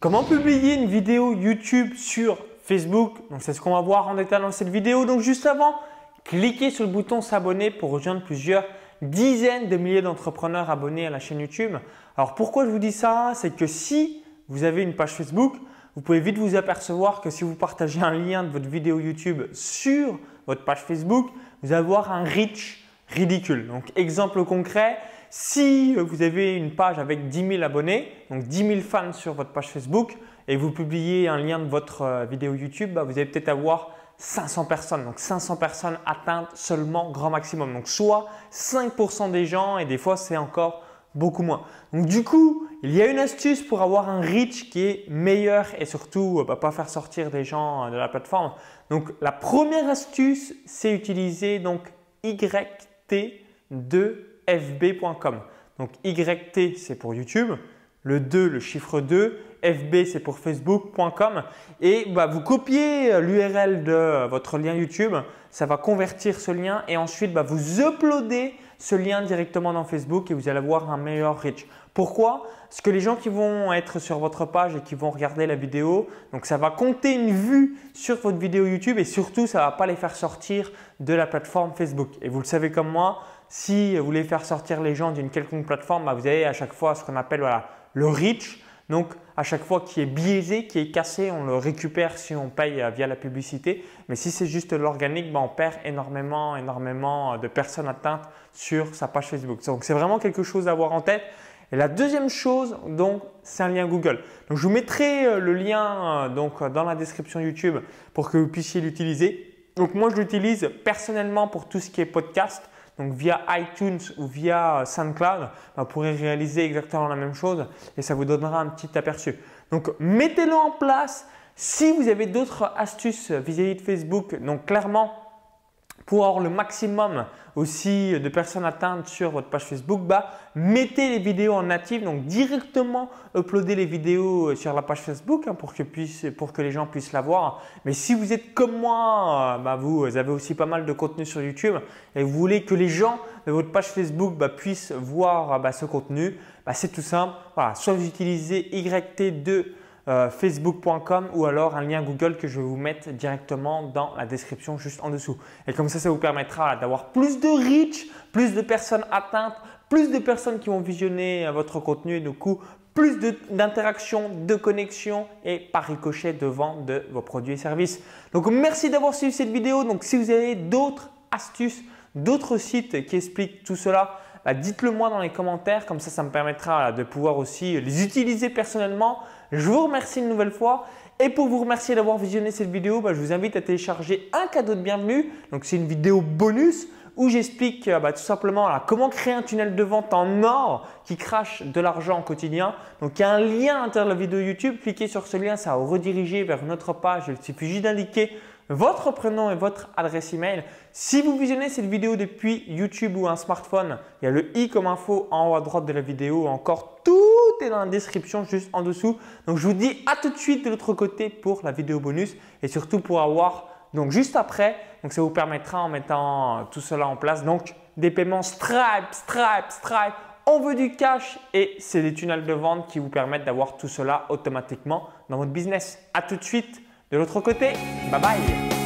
Comment publier une vidéo YouTube sur Facebook? Donc c'est ce qu'on va voir en détail dans cette vidéo. Donc juste avant, cliquez sur le bouton s'abonner pour rejoindre plusieurs dizaines de milliers d'entrepreneurs abonnés à la chaîne YouTube. Alors pourquoi je vous dis ça? C'est que si vous avez une page Facebook, vous pouvez vite vous apercevoir que si vous partagez un lien de votre vidéo YouTube sur votre page Facebook, vous allez avoir un reach ridicule. Donc exemple concret, si vous avez une page avec 10 000 abonnés, donc 10 000 fans sur votre page Facebook et vous publiez un lien de votre euh, vidéo YouTube, bah, vous allez peut-être avoir 500 personnes. Donc 500 personnes atteintes seulement grand maximum. Donc soit 5% des gens et des fois c'est encore beaucoup moins. Donc du coup, il y a une astuce pour avoir un reach qui est meilleur et surtout bah, pas faire sortir des gens euh, de la plateforme. Donc la première astuce, c'est utiliser donc YT2FB.com. Donc YT c'est pour YouTube, le 2 le chiffre 2, FB c'est pour facebook.com et bah, vous copiez euh, l'URL de votre lien YouTube, ça va convertir ce lien et ensuite bah, vous uploadez ce lien directement dans Facebook et vous allez avoir un meilleur reach. Pourquoi? Parce que les gens qui vont être sur votre page et qui vont regarder la vidéo, donc ça va compter une vue sur votre vidéo YouTube et surtout ça ne va pas les faire sortir de la plateforme Facebook. Et vous le savez comme moi, si vous voulez faire sortir les gens d'une quelconque plateforme, bah, vous avez à chaque fois ce qu'on appelle le reach. Donc, à chaque fois qui est biaisé, qui est cassé, on le récupère si on paye euh, via la publicité. Mais si c'est juste l'organique, ben, on perd énormément, énormément de personnes atteintes sur sa page Facebook. Donc, c'est vraiment quelque chose à avoir en tête. Et la deuxième chose, donc, c'est un lien Google. Donc, je vous mettrai euh, le lien euh, donc, dans la description YouTube pour que vous puissiez l'utiliser. Donc, moi, je l'utilise personnellement pour tout ce qui est podcast. Donc via iTunes ou via SoundCloud, vous pourrez réaliser exactement la même chose et ça vous donnera un petit aperçu. Donc mettez-le en place. Si vous avez d'autres astuces vis-à-vis de Facebook, donc clairement, pour avoir le maximum aussi de personnes atteintes sur votre page Facebook, bah, mettez les vidéos en native, donc directement uploader les vidéos sur la page Facebook hein, pour, que les gens puissent la voir. Mais si vous êtes comme moi, euh, bah, vous avez aussi pas mal de contenu sur YouTube et vous voulez que les gens de votre page Facebook bah, puissent voir bah, ce contenu, c'est tout simple. Soit vous utilisez YT2 euh, facebook.com ou alors un lien Google que je vais vous mettre directement dans la description juste en dessous. Et comme ça, ça vous permettra d'avoir plus de reach, plus de personnes atteintes, plus de personnes qui vont visionner euh, votre contenu et du coup, plus d'interaction, de, connexion et par ricochet de vente de vos produits et services. Donc, merci d'avoir suivi cette vidéo. Donc, si vous avez d'autres astuces, d'autres sites qui expliquent tout cela, bah, dites-le moi dans les commentaires, comme ça, ça me permettra de pouvoir aussi les utiliser personnellement. Je vous remercie une nouvelle fois. Et pour vous remercier d'avoir visionné cette vidéo, bah, je vous invite à télécharger un cadeau de bienvenue. Donc, c'est une vidéo bonus où j'explique euh, bah, tout simplement comment créer un tunnel de vente en or qui crache de l'argent au quotidien. Donc, il y a un lien à l'intérieur de la vidéo YouTube. Cliquez sur ce lien, ça va vous rediriger vers une autre page. Il suffit juste d'indiquer votre prénom et votre adresse email. Si vous visionnez cette vidéo depuis YouTube ou un smartphone, il y a le i comme info en haut à droite de la vidéo. Encore tout est dans la description juste en dessous. Donc je vous dis à tout de suite de l'autre côté pour la vidéo bonus et surtout pour avoir donc juste après. Donc ça vous permettra en mettant tout cela en place. Donc des paiements Stripe, Stripe, Stripe. On veut du cash et c'est des tunnels de vente qui vous permettent d'avoir tout cela automatiquement dans votre business. À tout de suite de l'autre côté. Bye bye